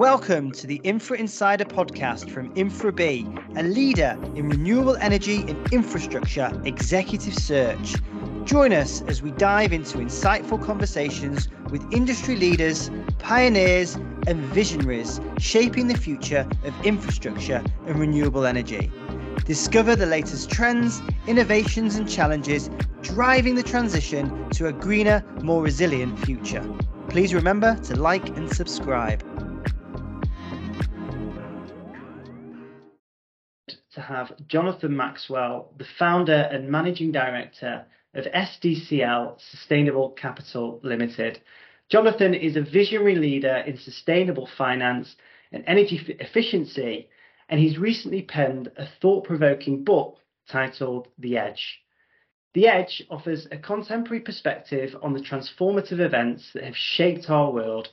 Welcome to the Infra Insider podcast from Infra-Be, a leader in renewable energy and infrastructure executive search. Join us as we dive into insightful conversations with industry leaders, pioneers, and visionaries shaping the future of infrastructure and renewable energy. Discover the latest trends, innovations, and challenges driving the transition to a greener, more resilient future. Please remember to like and subscribe. Have Jonathan Maxwell, the founder and managing director of SDCL Sustainable Capital Limited. Jonathan is a visionary leader in sustainable finance and energy efficiency, and he's recently penned a thought provoking book titled The Edge. The Edge offers a contemporary perspective on the transformative events that have shaped our world,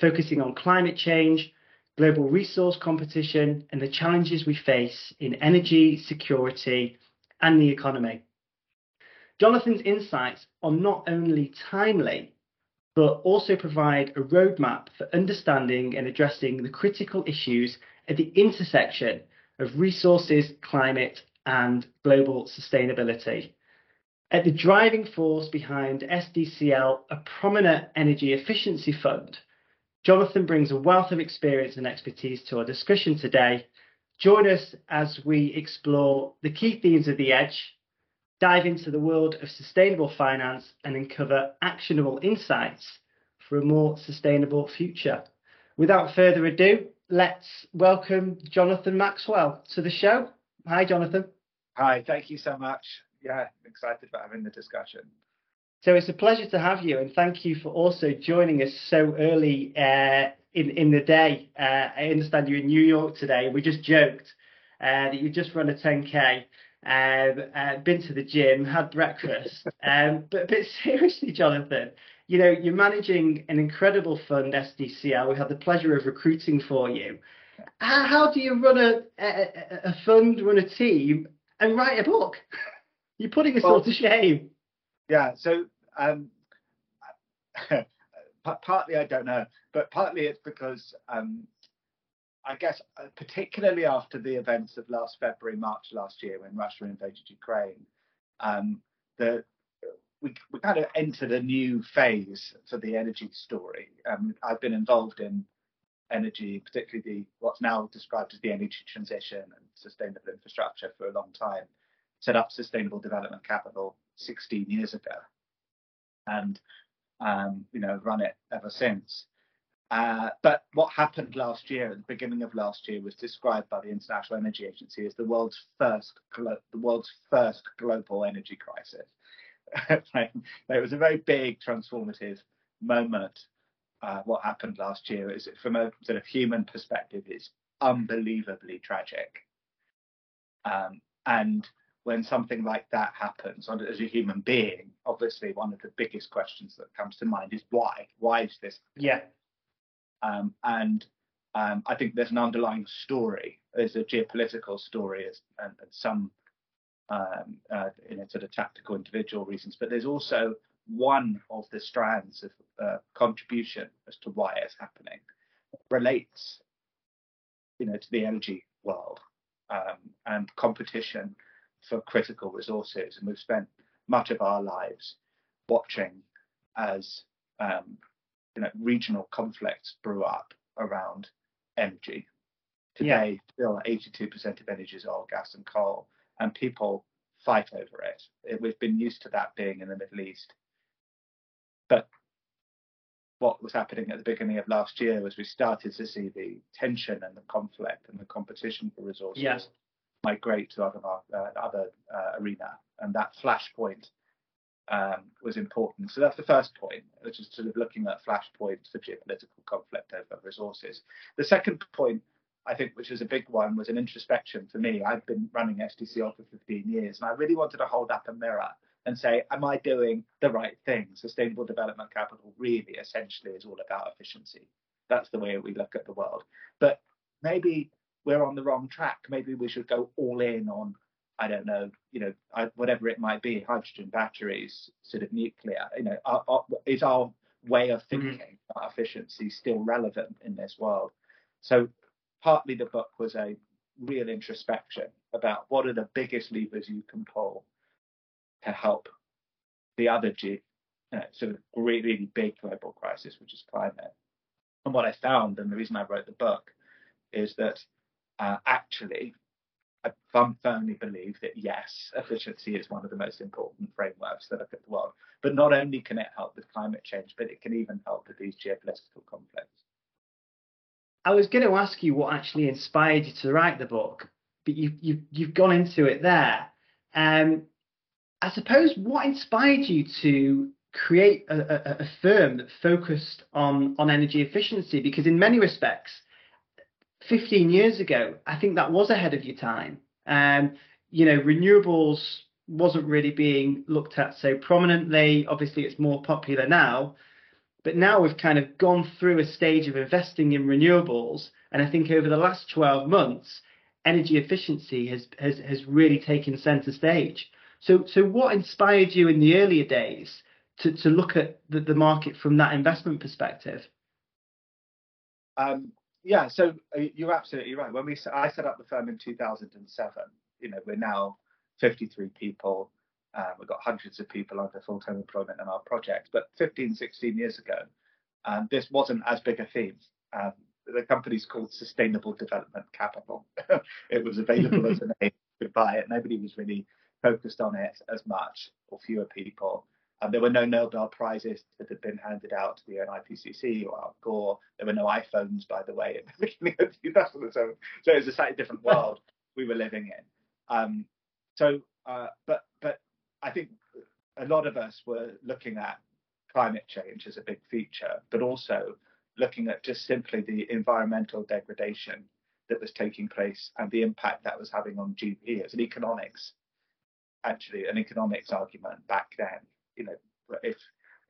focusing on climate change, global resource competition, and the challenges we face in energy, security, and the economy. Jonathan's insights are not only timely, but also provide a roadmap for understanding and addressing the critical issues at the intersection of resources, climate, and global sustainability. At the driving force behind SDCL, a prominent energy efficiency fund, Jonathan brings a wealth of experience and expertise to our discussion today. Join us as we explore the key themes of the Edge, dive into the world of sustainable finance, and uncover actionable insights for a more sustainable future. Without further ado, let's welcome Jonathan Maxwell to the show. Hi, Jonathan. Hi, thank you so much yeah, excited about having the discussion. So it's a pleasure to have you, and thank you for also joining us so early uh, in in the day. Uh, I understand you're in New York today. We just joked uh, that you just run a 10k, um, uh, been to the gym, had breakfast. um, but but seriously, Jonathan, you know you're managing an incredible fund, SDCL. We had the pleasure of recruiting for you. How, how do you run a, a, a fund, run a team, and write a book? You're putting us well, all to shame. Yeah. So um, partly I don't know, but partly it's because um, I guess uh, particularly after the events of last February, March last year when Russia invaded Ukraine, um, the we, we kind of entered a new phase for the energy story. Um, I've been involved in energy, particularly the, what's now described as the energy transition and sustainable infrastructure for a long time set up Sustainable Development Capital 16 years ago, and um, you know run it ever since. Uh, but what happened last year, at the beginning of last year, was described by the International Energy Agency as the world's first glo- the world's first global energy crisis. it was a very big transformative moment. Uh, what happened last year is from a sort of human perspective is unbelievably tragic. Um, and when something like that happens as a human being, obviously one of the biggest questions that comes to mind is why? Why is this? Yeah. Um, and um, I think there's an underlying story. There's a geopolitical story and, and some um, uh, you know, sort of tactical individual reasons, but there's also one of the strands of uh, contribution as to why it's happening relates, you know, to the energy world um, and competition for critical resources. And we've spent much of our lives watching as um, you know regional conflicts brew up around energy. Today, yeah. still 82% of energy is oil, gas, and coal, and people fight over it. it. We've been used to that being in the Middle East. But what was happening at the beginning of last year was we started to see the tension and the conflict and the competition for resources yes migrate to other uh, other uh, arena, and that flashpoint um, was important. So that's the first point, which is sort of looking at flashpoints for geopolitical conflict over resources. The second point, I think, which is a big one, was an introspection for me. I've been running SDCL for 15 years, and I really wanted to hold up a mirror and say, am I doing the right thing? Sustainable development capital really essentially is all about efficiency. That's the way we look at the world. But maybe we're on the wrong track. Maybe we should go all in on, I don't know, you know, whatever it might be, hydrogen batteries, sort of nuclear. You know, our, our, is our way of mm-hmm. thinking, mm-hmm. our efficiency still relevant in this world? So partly the book was a real introspection about what are the biggest levers you can pull to help the other G, you know, sort of really, really big global crisis, which is climate. And what I found, and the reason I wrote the book, is that uh, actually I firmly believe that yes, efficiency is one of the most important frameworks that look at the world. But not only can it help with climate change, but it can even help with these geopolitical conflicts. I was going to ask you what actually inspired you to write the book, but you, you, you've gone into it there. Um, I suppose what inspired you to create a, a, a, firm that focused on, on energy efficiency? Because in many respects, 15 years ago, I think that was ahead of your time. Um, you know, renewables wasn't really being looked at so prominently. Obviously, it's more popular now. But now we've kind of gone through a stage of investing in renewables. And I think over the last 12 months, energy efficiency has, has, has really taken center stage. So, so what inspired you in the earlier days to, to look at the, the market from that investment perspective? Um, yeah, so uh, you're absolutely right. When we I set up the firm in 2007, you know, we're now 53 people. Uh, we've got hundreds of people under full-time employment in our project. But 15, 16 years ago, um, this wasn't as big a theme. Um, the company's called Sustainable Development Capital. it was available as a name. You could buy it. Nobody was really focused on it as much, or fewer people. Um, there were no Nobel Prizes that had been handed out to the IPCC or Al Gore. There were no iPhones, by the way, at the beginning of 2007. So it was a slightly different world we were living in. Um, so, uh, but but I think a lot of us were looking at climate change as a big feature, but also looking at just simply the environmental degradation that was taking place and the impact that was having on GDP as an economics, actually an economics argument back then. You know, if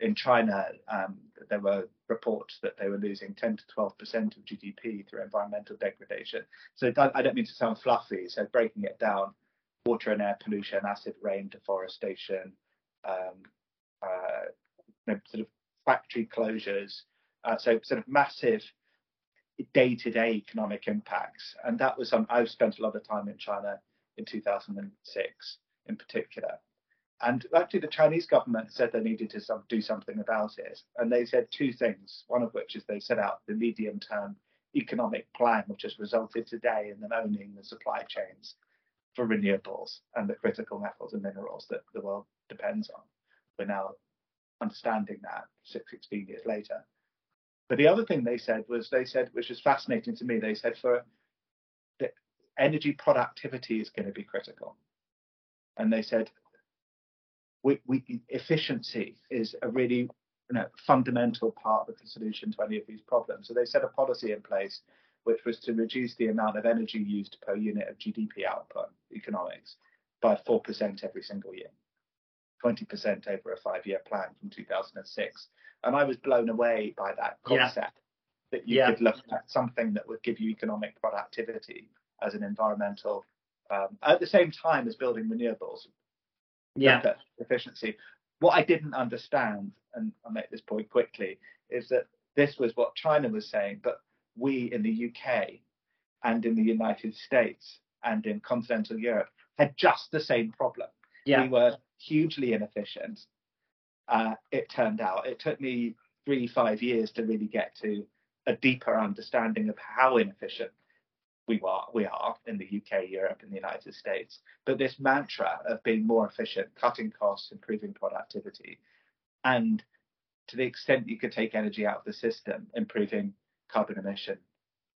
in China um, there were reports that they were losing 10 to 12 percent of GDP through environmental degradation. So I don't mean to sound fluffy. So breaking it down, water and air pollution, acid rain, deforestation, um, uh, you know, sort of factory closures, uh, so sort of massive day-to-day economic impacts. And that was some I've spent a lot of time in China in 2006 in particular. And actually, the Chinese government said they needed to some, do something about it. And they said two things, one of which is they set out the medium term economic plan, which has resulted today in them owning the supply chains for renewables and the critical metals and minerals that the world depends on. We're now understanding that 16 years later. But the other thing they said was they said, which was fascinating to me, they said for energy productivity is going to be critical. And they said we, we, efficiency is a really you know, fundamental part of the solution to any of these problems. So they set a policy in place which was to reduce the amount of energy used per unit of GDP output economics by 4% every single year, 20% over a five year plan from 2006. And I was blown away by that concept yeah. that you yeah. could look at something that would give you economic productivity as an environmental, um, at the same time as building renewables. Yeah. Efficiency. What I didn't understand, and I'll make this point quickly, is that this was what China was saying, but we in the UK and in the United States and in continental Europe had just the same problem. Yeah. We were hugely inefficient. Uh, it turned out it took me three, five years to really get to a deeper understanding of how inefficient we are, we are in the UK, Europe, and the United States. But this mantra of being more efficient, cutting costs, improving productivity, and to the extent you could take energy out of the system, improving carbon emission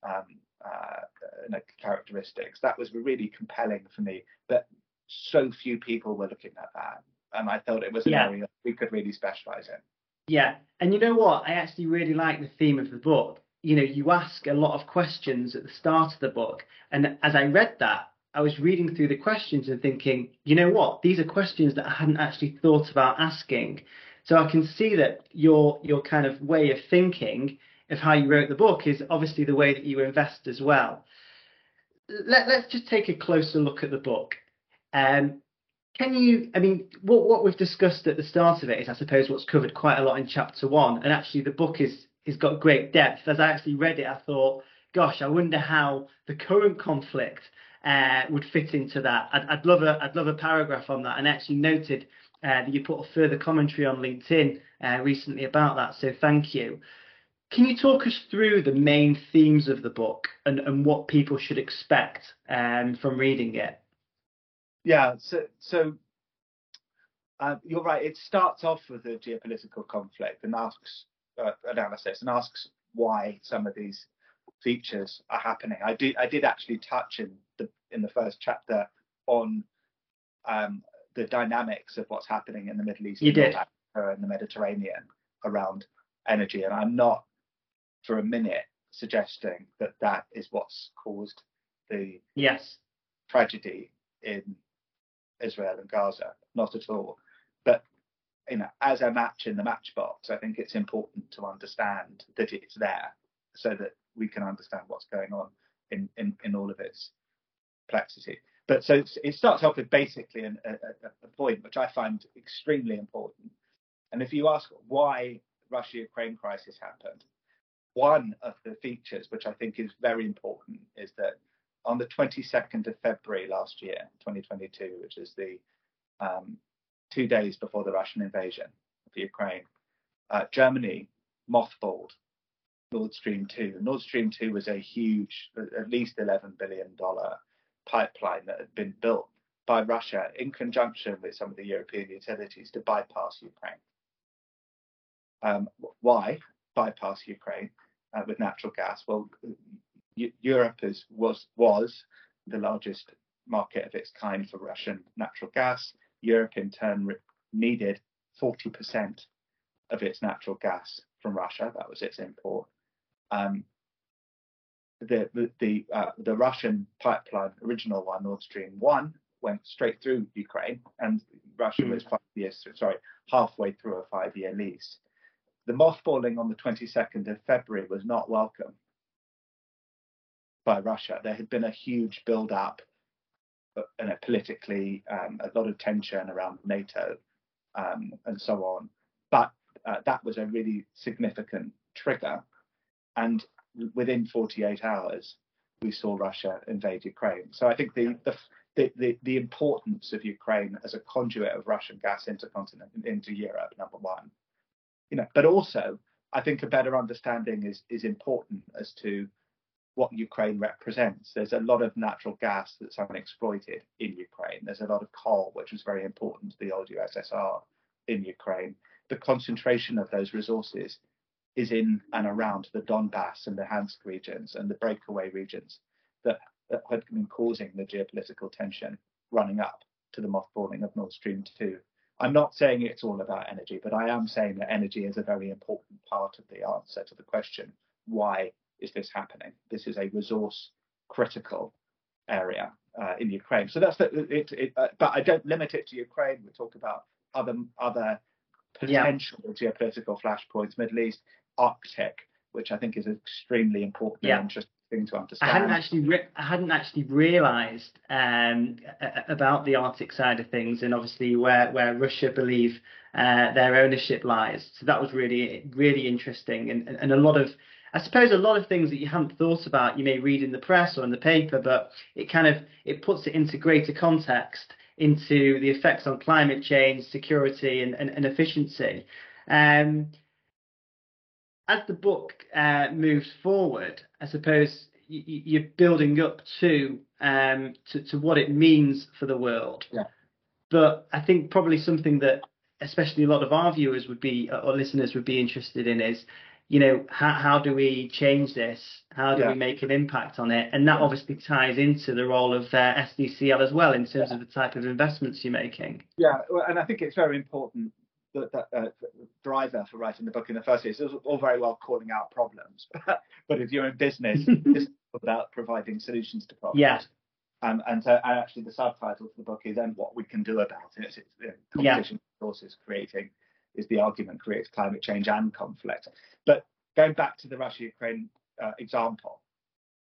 um, uh, characteristics. That was really compelling for me. But so few people were looking at that, and I thought it was an yeah. area we could really specialize in. Yeah, and you know what? I actually really like the theme of the book. You know, you ask a lot of questions at the start of the book, and as I read that, I was reading through the questions and thinking, you know what? These are questions that I hadn't actually thought about asking. So I can see that your your kind of way of thinking of how you wrote the book is obviously the way that you invest as well. Let, Let's just take a closer look at the book. Um, can you, I mean, what, what we've discussed at the start of it is, I suppose, what's covered quite a lot in chapter one. And actually, the book is has got great depth. As I actually read it, I thought, gosh, I wonder how the current conflict uh, would fit into that. I'd, I'd, love a I'd love a paragraph on that, and actually noted uh, that you put a further commentary on LinkedIn uh, recently about that. So thank you. Can you talk us through the main themes of the book and, and what people should expect um, from reading it? Yeah, so so uh, you're right. It starts off with a geopolitical conflict and asks uh, analysis and asks why some of these features are happening. I did I did actually touch in the in the first chapter on um, the dynamics of what's happening in the Middle East, you did, and the Mediterranean around energy, and I'm not for a minute suggesting that that is what's caused the yes tragedy in Israel and Gaza. Not at all. You know, as a match in the matchbox, I think it's important to understand that it's there so that we can understand what's going on in, in, in all of its complexity. But so it starts off with basically an, a, a point which I find extremely important. And if you ask why Russia-Ukraine crisis happened, one of the features which I think is very important is that on the 22nd of February last year, 2022, which is the um, two days before the Russian invasion of Ukraine, uh, Germany mothballed Nord Stream 2. Nord Stream 2 was a huge, at least $11 billion pipeline that had been built by Russia in conjunction with some of the European utilities to bypass Ukraine. Um, why bypass Ukraine uh, with natural gas? Well, Europe is, was was the largest market of its kind for Russian natural gas. Europe, in turn, re- needed 40% of its natural gas from Russia. That was its import. Um, the the the, uh, the, Russian pipeline, original one, Nord Stream one, went straight through Ukraine, and Russia mm. was five years, sorry, halfway through a five-year lease. The mothballing on the 22nd of February was not welcome by Russia. There had been a huge build-up, uh, and politically, um, a lot of tension around NATO um, and so on. But uh, that was a really significant trigger, and within 48 hours, we saw Russia invade Ukraine. So I think the the the, the, the importance of Ukraine as a conduit of Russian gas into continent into Europe, number one, you know, but also I think a better understanding is is important as to what Ukraine represents. There's a lot of natural gas that's unexploited in Ukraine. There's a lot of coal, which was very important to the old USSR in Ukraine. The concentration of those resources is in and around the Donbass and the Luhansk regions and the breakaway regions that, that had been causing the geopolitical tension running up to the mothballing of Nord Stream 2. I'm not saying it's all about energy, but I am saying that energy is a very important part of the answer to the question why is this happening? This is a resource critical area uh, in Ukraine. So that's the, it, it uh, but I don't limit it to Ukraine. We talk about other other potential yeah. geopolitical flashpoints, Middle East, Arctic, which I think is extremely important yeah. and interesting thing to understand. I hadn't actually re- I hadn't actually realised um, about the Arctic side of things, and obviously where where Russia believe uh, their ownership lies. So that was really really interesting, and and a lot of I suppose a lot of things that you haven't thought about, you may read in the press or in the paper, but it kind of it puts it into greater context into the effects on climate change, security, and, and, and efficiency. Um, as the book uh, moves forward, I suppose you're building up to, um, to to what it means for the world. Yeah. But I think probably something that especially a lot of our viewers would be or listeners would be interested in is you know, how, how do we change this? How do yeah. we make an impact on it? And that yeah. obviously ties into the role of uh, SDCL as well in terms yeah. of the type of investments you're making. Yeah, well, and I think it's very important that that uh, driver for writing the book in the first place is all very well calling out problems, but if you're in business, it's about providing solutions to problems. Yeah. Um, and so, and actually, the subtitle for the book is "And What We Can Do About It." It's, it's competition yeah. resources creating is the argument creates climate change and conflict. But going back to the Russia-Ukraine uh, example,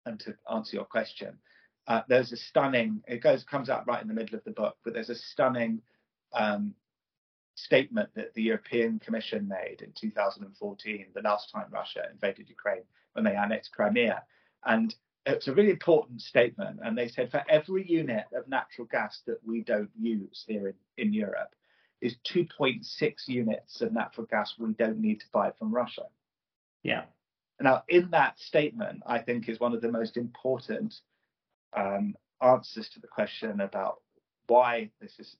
and to answer your question, uh, there's a stunning. It goes comes out right in the middle of the book, but there's a stunning um, statement that the European Commission made in 2014, the last time Russia invaded Ukraine when they annexed Crimea. And it's a really important statement. And they said for every unit of natural gas that we don't use here in, in Europe is 2.6 units of natural gas we don't need to buy from Russia. Yeah. Now, in that statement, I think is one of the most important um, answers to the question about why this is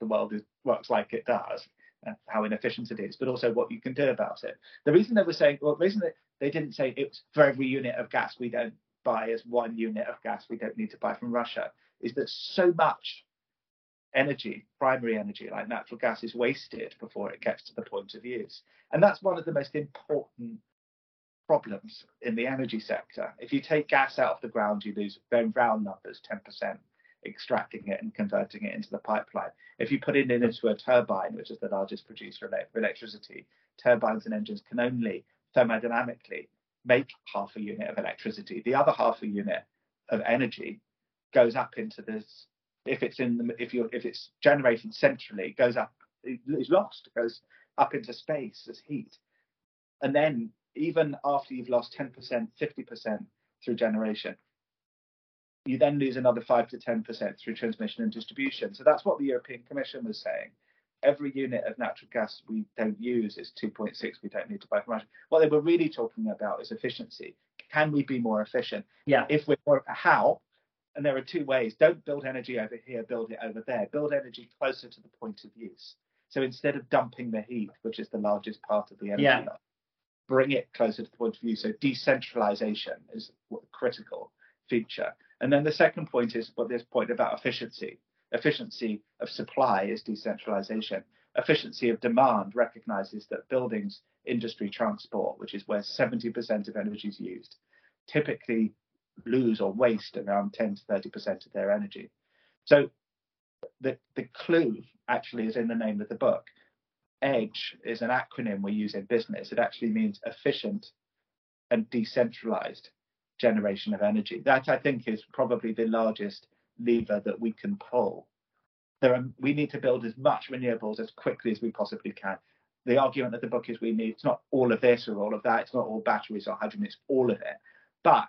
the world is, works like it does and how inefficient it is, but also what you can do about it. The reason they were saying, well, the reason that they didn't say it's for every unit of gas we don't buy as one unit of gas we don't need to buy from Russia is that so much energy, primary energy like natural gas, is wasted before it gets to the point of use. And that's one of the most important problems in the energy sector. If you take gas out of the ground, you lose very round numbers, 10% extracting it and converting it into the pipeline. If you put it into a turbine, which is the largest producer of electricity, turbines and engines can only thermodynamically make half a unit of electricity. The other half a unit of energy goes up into this. If it's in the, if you if it's generated centrally, it goes up, it's lost, it goes up into space as heat. And then even after you've lost 10%, 50% through generation, you then lose another 5 to 10% through transmission and distribution. So that's what the European Commission was saying. Every unit of natural gas we don't use is 2.6 we don't need to buy from Russia. What they were really talking about is efficiency. Can we be more efficient? Yeah. If we're more, how? And there are two ways. Don't build energy over here, build it over there. Build energy closer to the point of use. So instead of dumping the heat, which is the largest part of the energy, yeah. bring it closer to the point of view. So decentralization is critical feature. And then the second point is what this point about efficiency. Efficiency of supply is decentralization. Efficiency of demand recognizes that buildings, industry, transport, which is where 70% of energy is used, typically lose or waste around 10 to 30% of their energy. So the, the clue actually is in the name of the book. EDGE is an acronym we use in business. It actually means efficient and decentralized generation of energy. That I think is probably the largest lever that we can pull. There are, we need to build as much renewables as quickly as we possibly can. The argument of the book is we need it's not all of this or all of that. It's not all batteries or hydrogen. It's all of it. But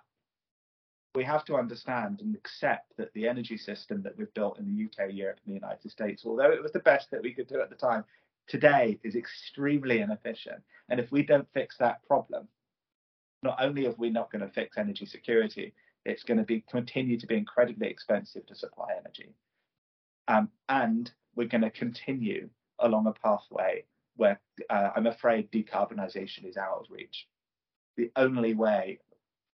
we have to understand and accept that the energy system that we've built in the UK, Europe, and the United States, although it was the best that we could do at the time, today is extremely inefficient. And if we don't fix that problem, not only are we not going to fix energy security, it's going to be continue to be incredibly expensive to supply energy. Um, and we're going to continue along a pathway where uh, I'm afraid decarbonisation is out of reach. The only way,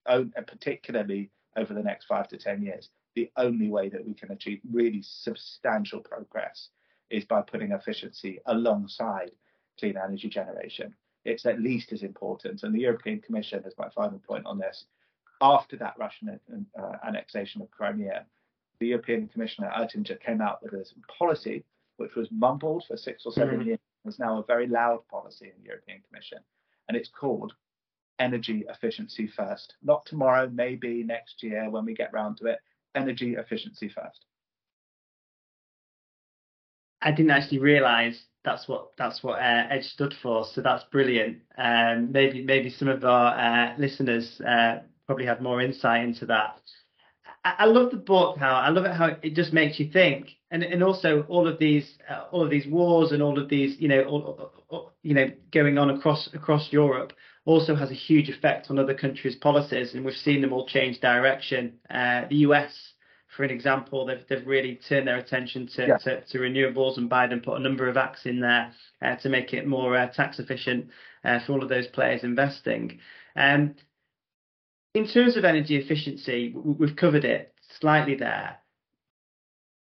particularly over the next five to 10 years, the only way that we can achieve really substantial progress is by putting efficiency alongside clean energy generation it's at least as important. And the European Commission, as my final point on this, after that Russian uh, annexation of Crimea, the European Commissioner Oettinger came out with a policy which was mumbled for six or 7 mm-hmm. years, is now a very loud policy in the European Commission, and it's called energy efficiency first. Not tomorrow, maybe next year when we get round to it. Energy efficiency first. I didn't actually realise that's what that's what uh, Edge stood for. So that's brilliant. Um, maybe maybe some of our uh, listeners uh, probably have more insight into that. I, I, love the book. How I love it. How it just makes you think, and and also all of these uh, all of these wars and all of these you know all, all, you know going on across across Europe also has a huge effect on other countries' policies, and we've seen them all change direction. Uh, the US for an example, they've they've really turned their attention to, yeah. to, to, renewables, and Biden put a number of acts in there uh, to make it more uh, tax efficient uh, for all of those players investing. Um, in terms of energy efficiency, we've covered it slightly there.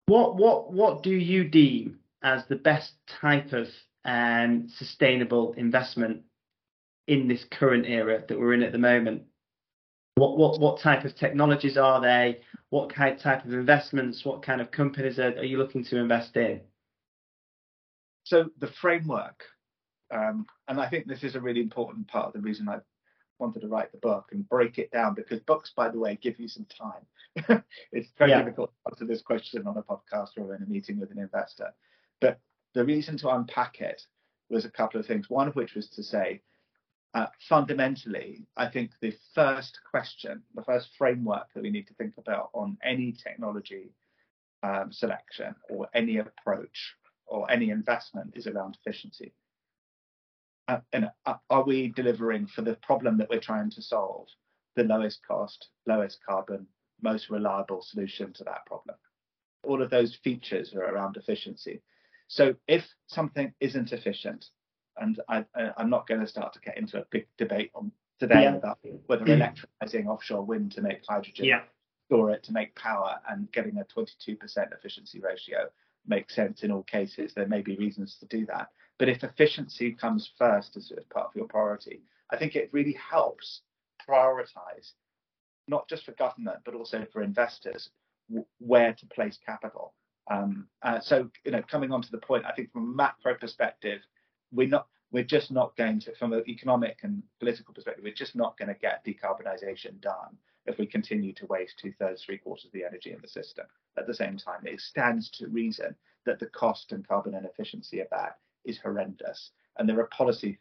What what what do you deem as the best type of um, sustainable investment in this current era that we're in at the moment? What, what, what type of technologies are they? What kind, type of investments? What kind of companies are, are you looking to invest in? So the framework, um, and I think this is a really important part of the reason I wanted to write the book and break it down because books, by the way, give you some time. it's very yeah. difficult to answer this question on a podcast or in a meeting with an investor. But the reason to unpack it was a couple of things. One of which was to say, uh, fundamentally, I think the first question, the first framework that we need to think about on any technology um, selection or any approach or any investment is around efficiency. Uh, and uh, are we delivering for the problem that we're trying to solve the lowest cost, lowest carbon, most reliable solution to that problem? All of those features are around efficiency. So if something isn't efficient, and I, am not going to start to get into a big debate on today yeah. about whether electrifying offshore wind to make hydrogen, yeah. store it to make power, and getting a 22% efficiency ratio makes sense in all cases. There may be reasons to do that, but if efficiency comes first as, as part of your priority, I think it really helps prioritize, not just for government but also for investors, w- where to place capital. Um, uh, so, you know, coming on to the point, I think from a macro perspective, we're not we're just not going to from an economic and political perspective we're just not going to get decarbonisation done if we continue to waste two thirds three quarters of the energy in the system. At the same time it stands to reason that the cost and carbon inefficiency of that is horrendous and there are policy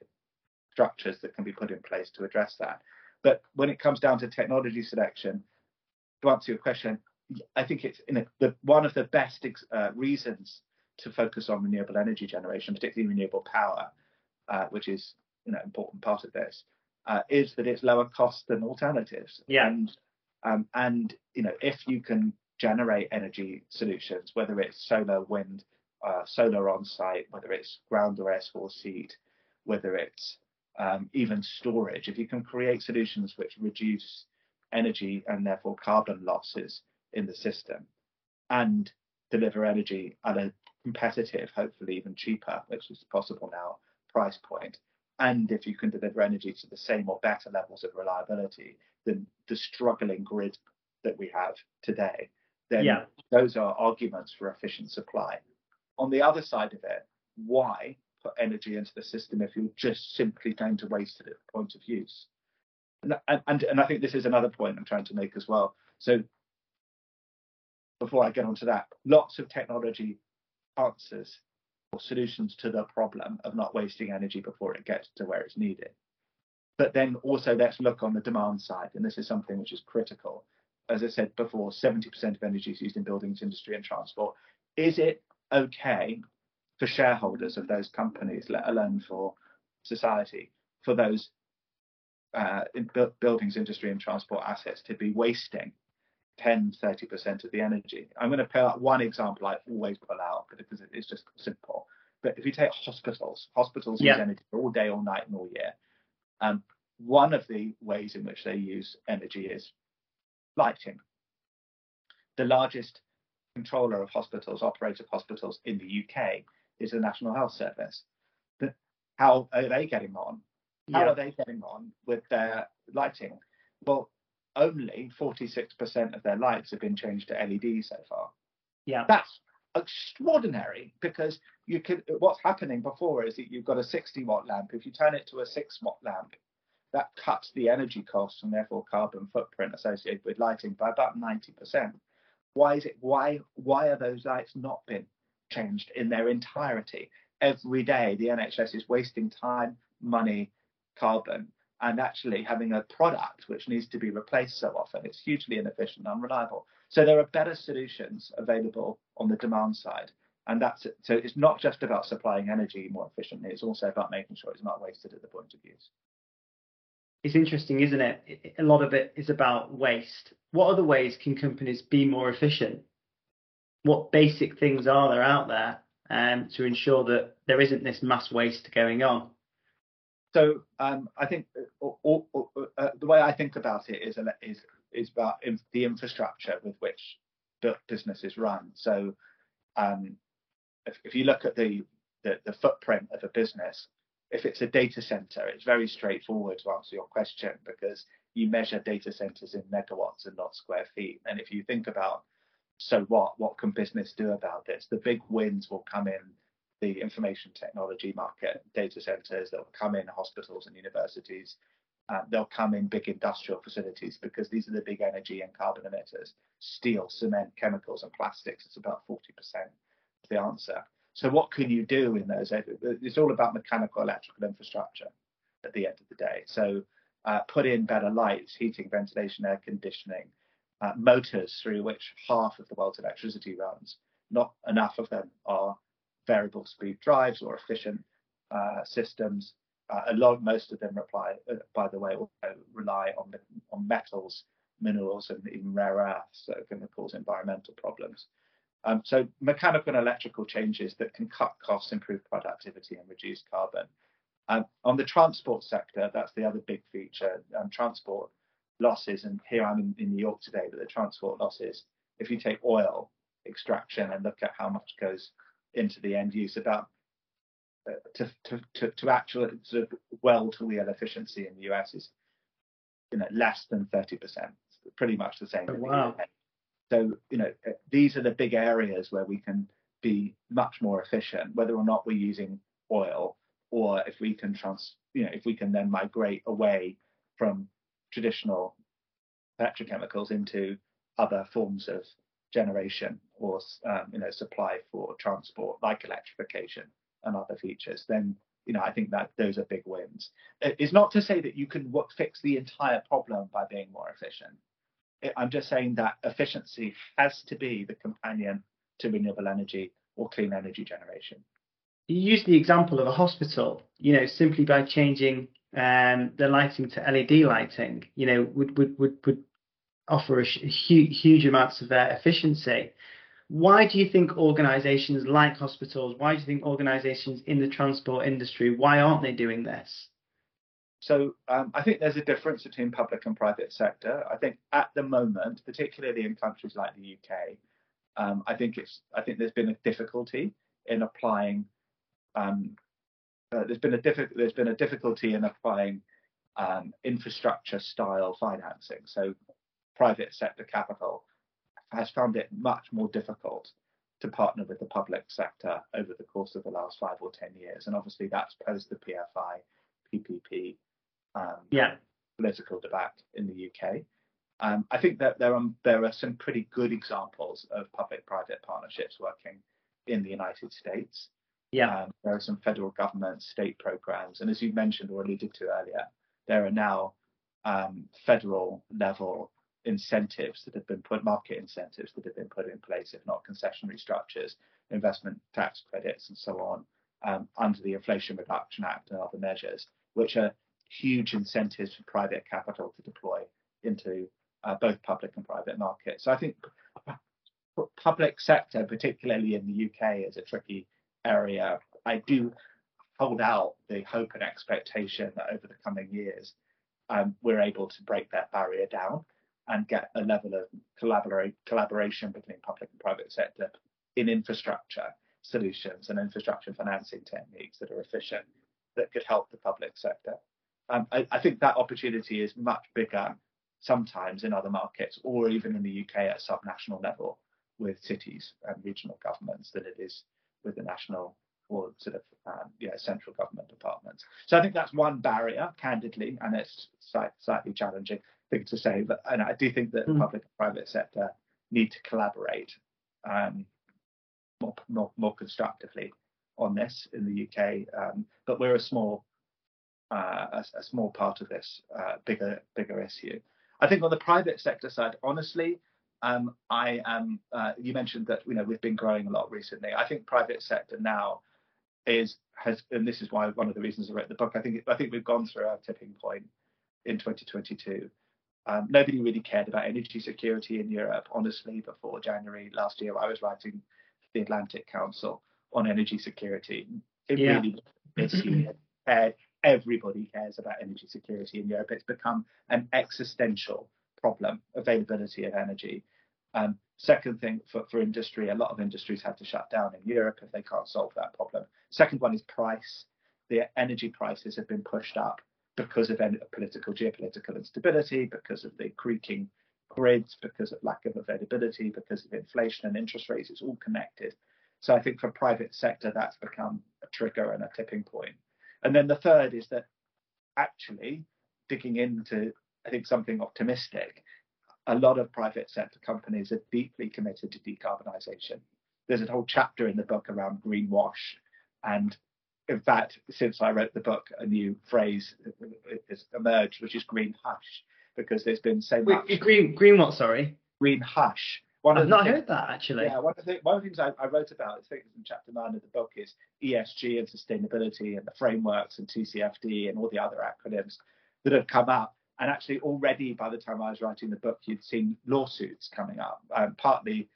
structures that can be put in place to address that. But when it comes down to technology selection to answer your question i think it's a, the, one of the best uh, reasons to focus on renewable energy generation, particularly renewable power, uh, which is you know important part of this, uh, is that it's lower cost than alternatives. Yeah. And um, and you know if you can generate energy solutions, whether it's solar, wind, uh, solar on site, whether it's ground or air source heat, whether it's um, even storage, if you can create solutions which reduce energy and therefore carbon losses in the system and deliver energy at a competitive, hopefully even cheaper, which is possible now, price point. And if you can deliver energy to the same or better levels of reliability than the struggling grid that we have today, then yeah. those are arguments for efficient supply. On the other side of it, why put energy into the system if you're just simply going to waste it at the point of use? And, and, and I think this is another point I'm trying to make as well. So before I get onto that, lots of technology answers or solutions to the problem of not wasting energy before it gets to where it's needed. But then also let's look on the demand side, and this is something which is critical. As I said before, 70% of energy is used in buildings, industry, and transport. Is it okay for shareholders of those companies, let alone for society, for those uh, buildings, industry, and transport assets to be wasting 10, 30% of the energy. I'm going to pull out one example I always pull out because it's just simple. But if you take hospitals, hospitals yeah. use energy all day, all night, and all year. Um, one of the ways in which they use energy is lighting. The largest controller of hospitals, operator of hospitals in the UK, is the National Health Service. But how are they getting on? How yeah. are they getting on with their lighting? Well, only 46% of their lights have been changed to LED so far. Yeah. That's extraordinary because you could what's happening before is that you've got a 60 watt lamp. If you turn it to a 6 watt lamp, that cuts the energy costs and therefore carbon footprint associated with lighting by about 90%. Why is it why why are those lights not been changed in their entirety? Every day the NHS is wasting time, money, carbon and actually having a product which needs to be replaced so often. It's hugely inefficient and unreliable. So there are better solutions available on the demand side. And that's it. So it's not just about supplying energy more efficiently, it's also about making sure it's not wasted at the point of use. It's interesting, isn't it? A lot of it is about waste. What other ways can companies be more efficient? What basic things are there out there um, to ensure that there isn't this mass waste going on? So um, I think uh, uh, the way I think about it is is is about the infrastructure with which businesses run. So um, if, if, you look at the, the, the footprint of a business, if it's a data center, it's very straightforward to answer your question because you measure data centers in megawatts and not square feet. And if you think about so what, what can business do about this? The big wins will come in the information technology market, data centers, they'll come in hospitals and universities, uh, they'll come in big industrial facilities because these are the big energy and carbon emitters. Steel, cement, chemicals, and plastics, it's about 40% of the answer. So what can you do in those? It's all about mechanical electrical infrastructure at the end of the day. So uh, put in better lights, heating, ventilation, air conditioning, uh, motors through which half of the world's electricity runs. Not enough of them are variable speed drives or efficient uh, systems. Uh, a lot, most of them reply, uh, by the way, also rely on on metals, minerals, and even rare earths that to cause environmental problems. Um, so mechanical and electrical changes that can cut costs, improve productivity, and reduce carbon. Um, on the transport sector, that's the other big feature. Um, transport losses, and here I'm in, in New York today, but the transport losses, if you take oil extraction and look at how much goes into the end use, about uh, to, to, to, to actual sort of well to wheel efficiency in the US is you know less than 30%, pretty much the same. Oh, wow. So you know uh, these are the big areas where we can be much more efficient, whether or not we're using oil or if we can trans, you know, if we can then migrate away from traditional petrochemicals into other forms of generation or um, you know supply for transport like electrification and other features then you know i think that those are big wins. It's not to say that you can fix the entire problem by being more efficient. I'm just saying that efficiency has to be the companion to renewable energy or clean energy generation. You use the example of a hospital you know simply by changing um, the lighting to LED lighting, you know, would would would, would offer huge, huge amounts of uh, efficiency. Why do you think organisations like hospitals, why do you think organisations in the transport industry, why aren't they doing this? So um, I think there's a difference between public and private sector. I think at the moment, particularly in countries like the UK, um, I think it's I think there's been a difficulty in applying um, uh, there's been a diffi- there's been a difficulty in applying um, infrastructure style financing. So private sector capital has found it much more difficult to partner with the public sector over the course of the last five or ten years, and obviously that's post the PFI, PPP, um, yeah. political debate in the UK. Um, I think that there are there are some pretty good examples of public-private partnerships working in the United States. Yeah. Um, there are some federal government state programs. And as you mentioned or alluded to earlier, there are now um, federal level incentives that have been put, market incentives that have been put in place, if not concessionary structures, investment tax credits, and so on, um, under the Inflation Reduction Act and other measures, which are huge incentives for private capital to deploy into uh, both public and private markets. So I think public sector, particularly in the UK, is a tricky area, I do hold out the hope and expectation that over the coming years, um, we're able to break that barrier down and get a level of collaboration between public and private sector in infrastructure solutions and infrastructure financing techniques that are efficient that could help the public sector. Um, I, I, think that opportunity is much bigger sometimes in other markets or even in the UK at subnational level with cities and regional governments than it is with the national or sort of um, yeah, central government departments. So I think that's one barrier, candidly, and it's slightly challenging thing to say. But and I do think that mm. the public and private sector need to collaborate um, more, more, more constructively on this in the UK. Um, but we're a small uh, a, a, small part of this uh, bigger bigger issue. I think on the private sector side, honestly, um, I am. Uh, you mentioned that you know we've been growing a lot recently. I think private sector now is has, and this is why one of the reasons I wrote the book. I think I think we've gone through our tipping point in 2022. Um, nobody really cared about energy security in Europe, honestly, before January last year. I was writing the Atlantic Council on energy security. It yeah. really issue. Everybody cares about energy security in Europe. It's become an existential problem, availability of energy. Um, second thing for, for industry, a lot of industries had to shut down in Europe if they can't solve that problem. Second one is price. The energy prices have been pushed up because of political, geopolitical instability, because of the creaking grids, because of lack of availability, because of inflation and interest rates. It's all connected. So I think for private sector, that's become a trigger and a tipping point. And then the third is that actually digging into I think something optimistic. A lot of private sector companies are deeply committed to decarbonisation. there's a whole chapter in the book around greenwash. And in fact, since I wrote the book, a new phrase has emerged, which is green hush, because there's been so much. Wait, green, green what, sorry? Green hush. One I've not things, heard that actually. Yeah, one of the, one of the things I, I wrote about, I think in chapter nine of the book, is ESG and sustainability and the frameworks and TCFD and all the other acronyms that have come up. And actually, already by the time I was writing the book, you'd seen lawsuits coming up, um, partly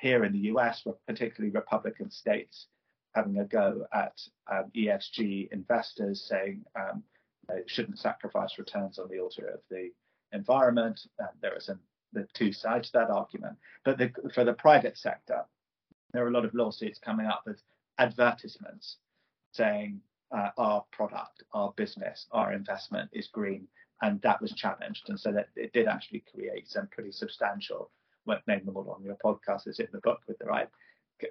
here in the US, particularly Republican states having a go at um, ESG investors, saying um, they shouldn't sacrifice returns on the altar of the environment. And there are some the two sides to that argument. But the, for the private sector, there are a lot of lawsuits coming up with advertisements saying uh, our product, our business, our investment is green, and that was challenged, and so that it did actually create some pretty substantial. Won't name them all on your podcast. It's in the book with the right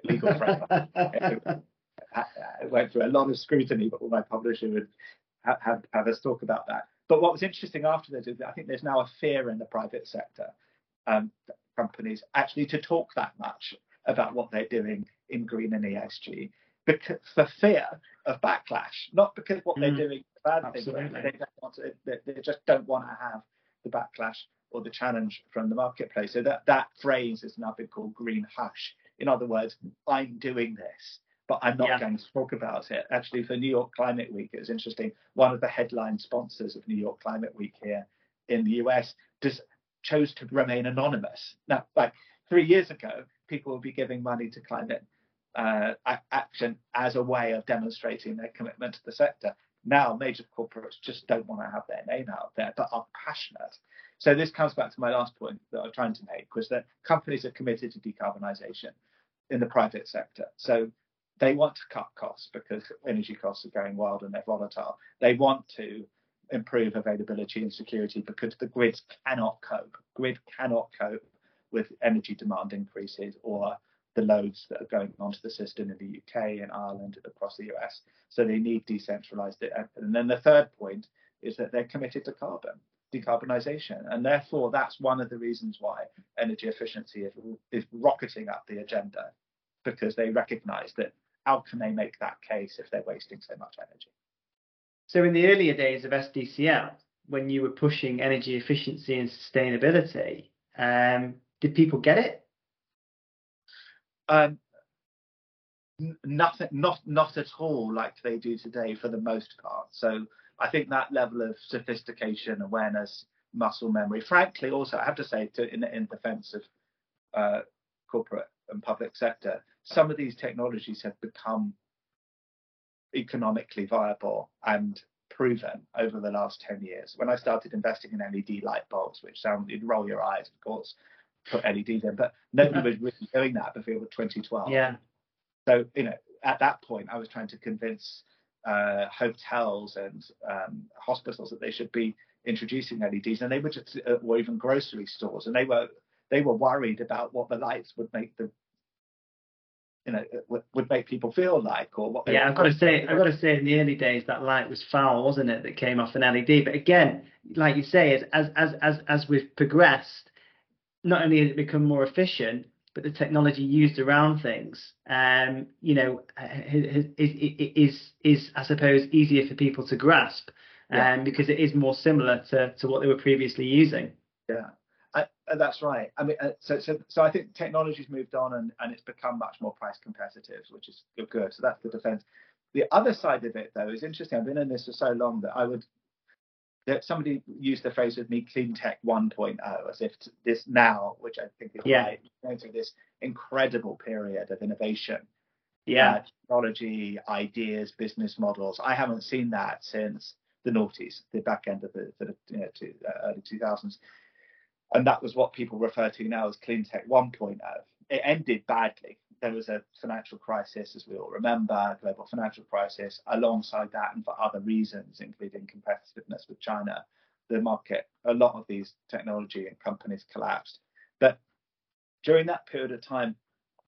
legal framework. it went through a lot of scrutiny, but all my publisher would have, have, us talk about that. But what was interesting after that is that I think there's now a fear in the private sector um, companies actually to talk that much about what they're doing in green and ESG because for fear of backlash, not because what mm, they're doing is bad thing, they don't want to, they, they just don't want to have the backlash or the challenge from the marketplace. So that that phrase has now been called green hush. In other words, I'm doing this, but I'm not yeah. going to talk about it. Actually, for New York Climate Week, it was interesting. One of the headline sponsors of New York Climate Week here in the US does chose to remain anonymous. Now, like three years ago, people would be giving money to climate uh, action as a way of demonstrating their commitment to the sector. Now, major corporates just don't want to have their name out there, but are passionate. So this comes back to my last point that I'm trying to make, was that companies are committed to decarbonisation in the private sector. So they want to cut costs because energy costs are going wild and they're volatile. They want to improve availability and security because the grids cannot cope. Grid cannot cope with energy demand increases or the loads that are going onto the system in the UK and Ireland and across the US. So they need decentralized. And then the third point is that they're committed to carbon decarbonisation, and therefore that's one of the reasons why energy efficiency is, is rocketing up the agenda because they recognise that how can they make that case if they're wasting so much energy? So in the earlier days of SDCL, when you were pushing energy efficiency and sustainability, um, did people get it? Um, nothing, not not at all like they do today for the most part. So I think that level of sophistication, awareness, muscle memory. Frankly, also I have to say, to, in in defence of uh, corporate and public sector, some of these technologies have become economically viable and proven over the last 10 years. When I started investing in LED light bulbs, which sound you'd roll your eyes, of course, put LEDs in, but nobody was really doing that before 2012. Yeah. So, you know, at that point, I was trying to convince uh, hotels and um, hospitals that they should be introducing LEDs, and they were just, uh, or even grocery stores, and they were they were worried about what the lights would make the you know would, would make people feel like or what yeah i've got to say i've got to say in the early days that light was foul wasn't it that came off an led but again like you say as as as as we've progressed not only has it become more efficient but the technology used around things um you know is is is i suppose easier for people to grasp um yeah. because it is more similar to to what they were previously using. Yeah I, uh, that's right. I mean, uh, so so so I think technology's moved on and, and it's become much more price competitive, which is good. So that's the defence. The other side of it, though, is interesting. I've been in this for so long that I would that somebody used the phrase with me, clean tech 1.0, as if this now, which I think is yeah. right, going through this incredible period of innovation. Yeah, uh, technology, ideas, business models. I haven't seen that since the noughties, the back end of the, the you know, to, uh, early 2000s and that was what people refer to now as clean tech 1.0. It ended badly. There was a financial crisis, as we all remember, global financial crisis. Alongside that, and for other reasons, including competitiveness with China, the market, a lot of these technology and companies collapsed. But during that period of time,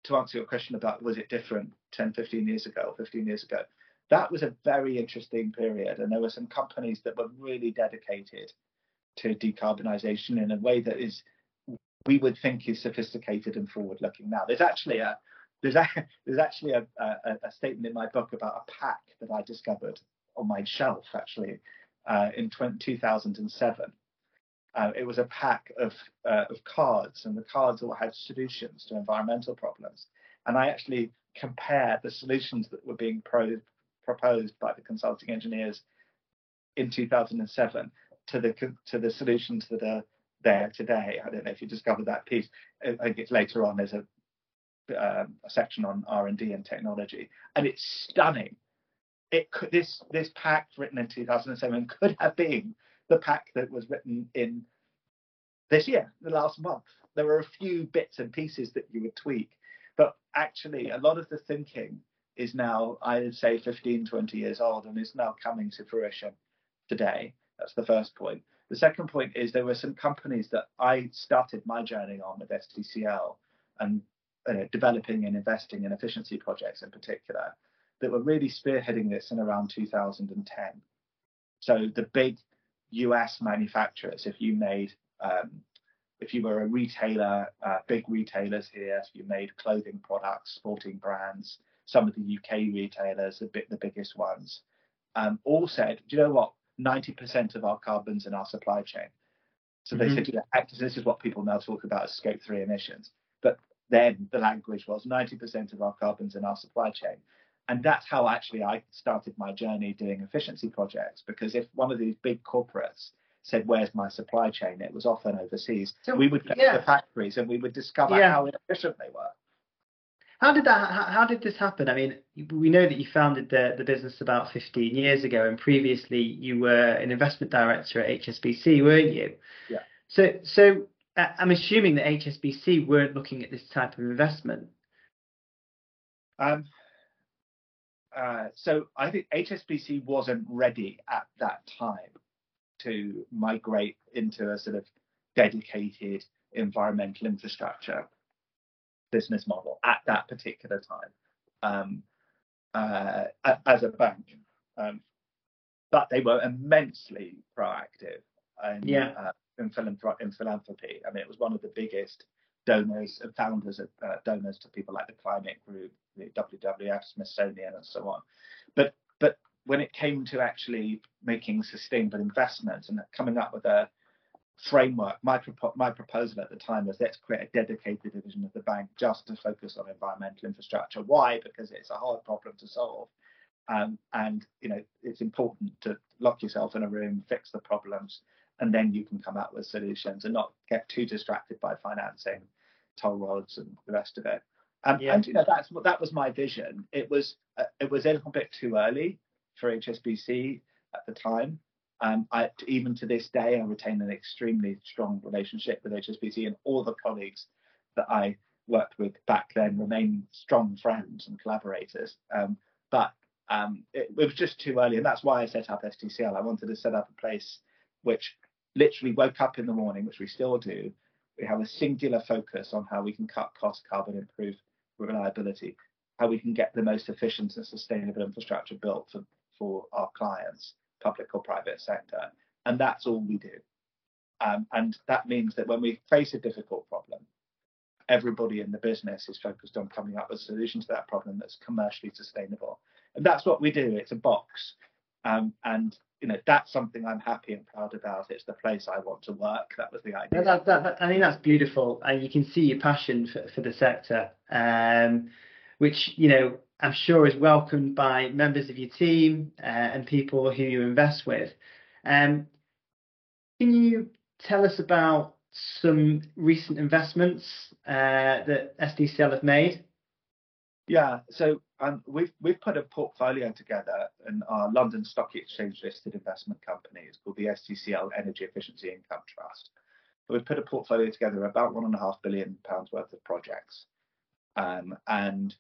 to answer your question about was it different 10, 15 years ago, 15 years ago, that was a very interesting period. And there were some companies that were really dedicated to decarbonisation in a way that is we would think is sophisticated and forward looking now. There's actually a there's, a, there's actually a, a, a, statement in my book about a pack that I discovered on my shelf actually uh, in 20, 2007. Uh, it was a pack of, uh, of cards, and the cards all had solutions to environmental problems. And I actually compared the solutions that were being pro- proposed by the consulting engineers in 2007 to the to the solutions that are there today. I don't know if you discovered that piece. I think it's later on. There's a um, a section on R&D and technology, and it's stunning. It could, this this pack written in 2007 could have been the pack that was written in this year, the last month. There were a few bits and pieces that you would tweak, but actually, a lot of the thinking is now, I would say, 15, 20 years old and is now coming to fruition today. That's the first point. The second point is there were some companies that I started my journey on with SDCL and uh, developing and investing in efficiency projects in particular that were really spearheading this in around 2010. So the big US manufacturers, if you made, um, if you were a retailer, uh, big retailers here, if you made clothing products, sporting brands, some of the UK retailers, the, bit, the biggest ones, um, all said, do you know what? 90% of our carbon's in our supply chain. So they mm-hmm. said, you this is what people now talk about as scope three emissions. But then the language was 90% of our carbon's in our supply chain. And that's how actually I started my journey doing efficiency projects. Because if one of these big corporates said, Where's my supply chain? It was often overseas. So, we would go yeah. to the factories and we would discover yeah. how inefficient they were. How did that? How did this happen? I mean, we know that you founded the the business about 15 years ago, and previously you were an investment director at HSBC, weren't you? Yeah. So, so uh, I'm assuming that HSBC weren't looking at this type of investment. Um. Uh, so I think HSBC wasn't ready at that time to migrate into a sort of dedicated environmental infrastructure business model at that particular time um, uh, as a bank. Um, but they were immensely proactive in, yeah. uh, in, philanthrop- in, philanthropy. I mean, it was one of the biggest donors and founders of uh, donors to people like the Climate Group, the WWF, Smithsonian, and so on. But but when it came to actually making sustainable investments and coming up with a framework, my, my proposal at the time was let's create a dedicated division of the bank just to focus on environmental infrastructure. Why? Because it's a hard problem to solve. Um, and you know it's important to lock yourself in a room, fix the problems, and then you can come out with solutions and not get too distracted by financing, toll roads, and the rest of it. Um, yeah. And you know that's that was my vision. It was uh, it was a little bit too early for HSBC at the time. Um, I, even to this day, I retain an extremely strong relationship with HSBC, and all the colleagues that I worked with back then remain strong friends and collaborators. Um, but um, it, it, was just too early, and that's why I set up SDCL. I wanted to set up a place which literally woke up in the morning, which we still do. We have a singular focus on how we can cut cost, carbon, improve reliability, how we can get the most efficient and sustainable infrastructure built for, for our clients public or private sector. And that's all we do. Um, and that means that when we face a difficult problem, everybody in the business is focused on coming up with a solution to that problem that's commercially sustainable. And that's what we do. It's a box. Um, and you know that's something I'm happy and proud about. It's the place I want to work. That was the idea. That, that, that, I think that's beautiful, and you can see your passion for, for the sector, um, which you know I'm sure is welcomed by members of your team uh, and people who you invest with. Um, can you tell us about some recent investments uh, that SDCL have made? Yeah, so um, we've we've put a portfolio together in our London Stock Exchange listed investment company. It's called the SDCL Energy Efficiency Income Trust. We've put a portfolio together of about one and a half billion pounds worth of projects, um, and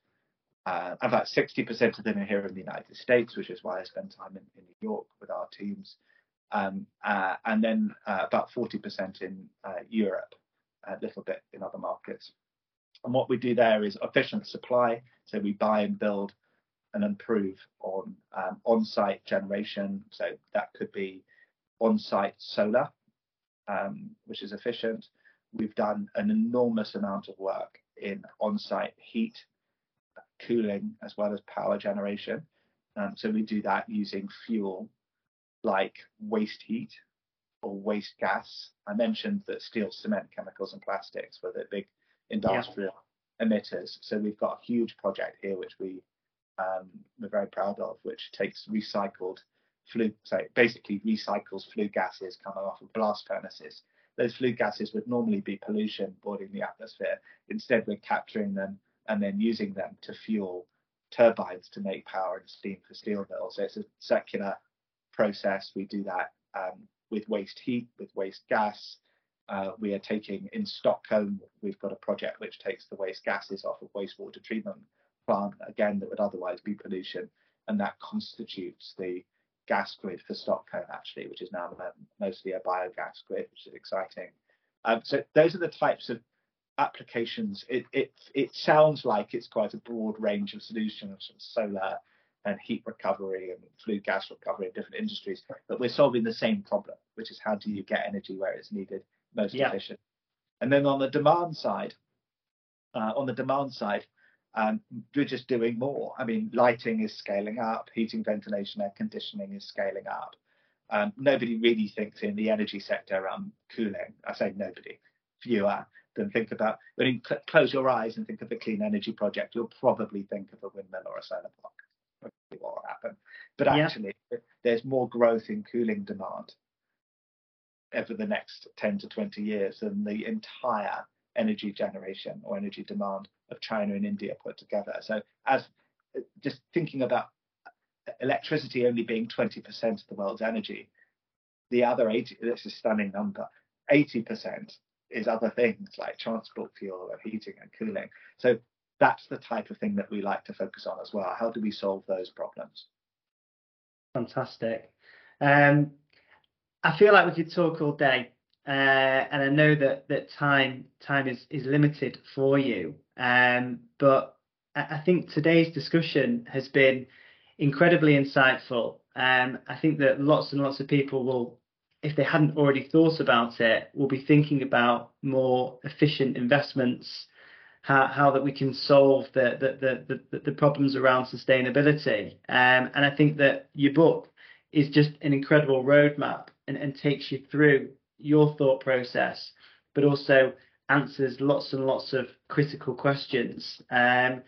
uh, about 60% of them are here in the United States, which is why I spend time in, in New York with our teams. Um, uh, and then uh, about 40% in uh, Europe, a little bit in other markets. And what we do there is efficient supply. So we buy and build and improve on um, on-site generation. So that could be on-site solar, um, which is efficient. We've done an enormous amount of work in on-site heat cooling as well as power generation. Um, so we do that using fuel like waste heat or waste gas. I mentioned that steel, cement, chemicals, and plastics were the big industrial yeah. emitters. So we've got a huge project here which we um, we're very proud of, which takes recycled flue, so basically recycles flue gases coming off of blast furnaces. Those flue gases would normally be pollution boarding the atmosphere. Instead, we're capturing them and then using them to fuel turbines to make power and steam for steel mills. So it's a circular process. We do that um, with waste heat, with waste gas. Uh, we are taking in Stockholm, we've got a project which takes the waste gases off of wastewater treatment plant, again, that would otherwise be pollution. And that constitutes the gas grid for Stockholm, actually, which is now mostly a biogas grid, which is exciting. Um, so those are the types of applications. It, it, it sounds like it's quite a broad range of solutions, solar and heat recovery and flue gas recovery in different industries, but we're solving the same problem, which is how do you get energy where it's needed most yeah. efficient. And then on the demand side, uh, on the demand side, um, we're just doing more. I mean, lighting is scaling up, heating, ventilation, air conditioning is scaling up. Um, nobody really thinks in the energy sector around cooling. I say nobody, fewer than think about. When you cl- close your eyes and think of a clean energy project, you'll probably think of a windmill or a solar park. What will happen? But actually, yeah. there's more growth in cooling demand over the next 10 to 20 years than the entire energy generation or energy demand of China and India put together. So, as just thinking about electricity only being 20% of the world's energy, the other 80, this is a stunning number, 80% is other things like transport fuel and heating and cooling. So that's the type of thing that we like to focus on as well. How do we solve those problems? Fantastic. Um, I feel like we could talk all day, uh, and I know that that time time is is limited for you. Um, but I, think today's discussion has been incredibly insightful. Um, I think that lots and lots of people will, if they hadn't already thought about it, will be thinking about more efficient investments, how, how that we can solve the the, the, the, the problems around sustainability. Um, and I think that your book is just an incredible roadmap and, and takes you through your thought process, but also answers lots and lots of critical questions. Um,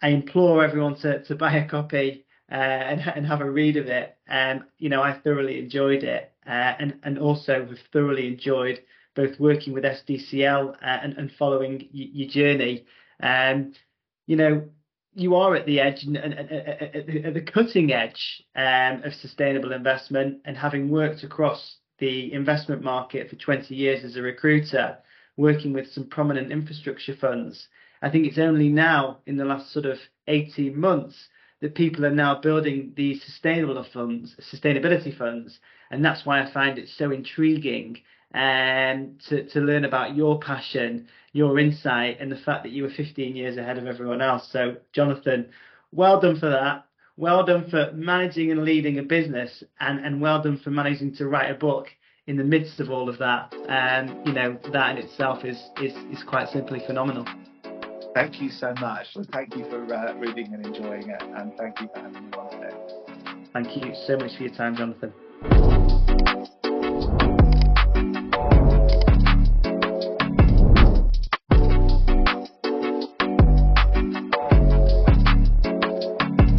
I implore everyone to, to buy a copy uh, and, and have a read of it. Um, you know, I thoroughly enjoyed it, uh, and and also have thoroughly enjoyed both working with SDCL uh, and, and following y- your journey. Um, you know, you are at the edge and, and, and at the cutting edge um, of sustainable investment, and having worked across the investment market for 20 years as a recruiter, working with some prominent infrastructure funds. I think it's only now in the last sort of 18 months that people are now building these sustainable funds, sustainability funds, and that's why I find it so intriguing um, to, to learn about your passion, your insight, and the fact that you were 15 years ahead of everyone else. So, Jonathan, well done for that. Well done for managing and leading a business, and, and well done for managing to write a book in the midst of all of that. And um, you know that in itself is is is quite simply phenomenal. Thank you so much. Thank you for uh, reading and enjoying it, and thank you for having me on today. Thank you so much for your time, Jonathan.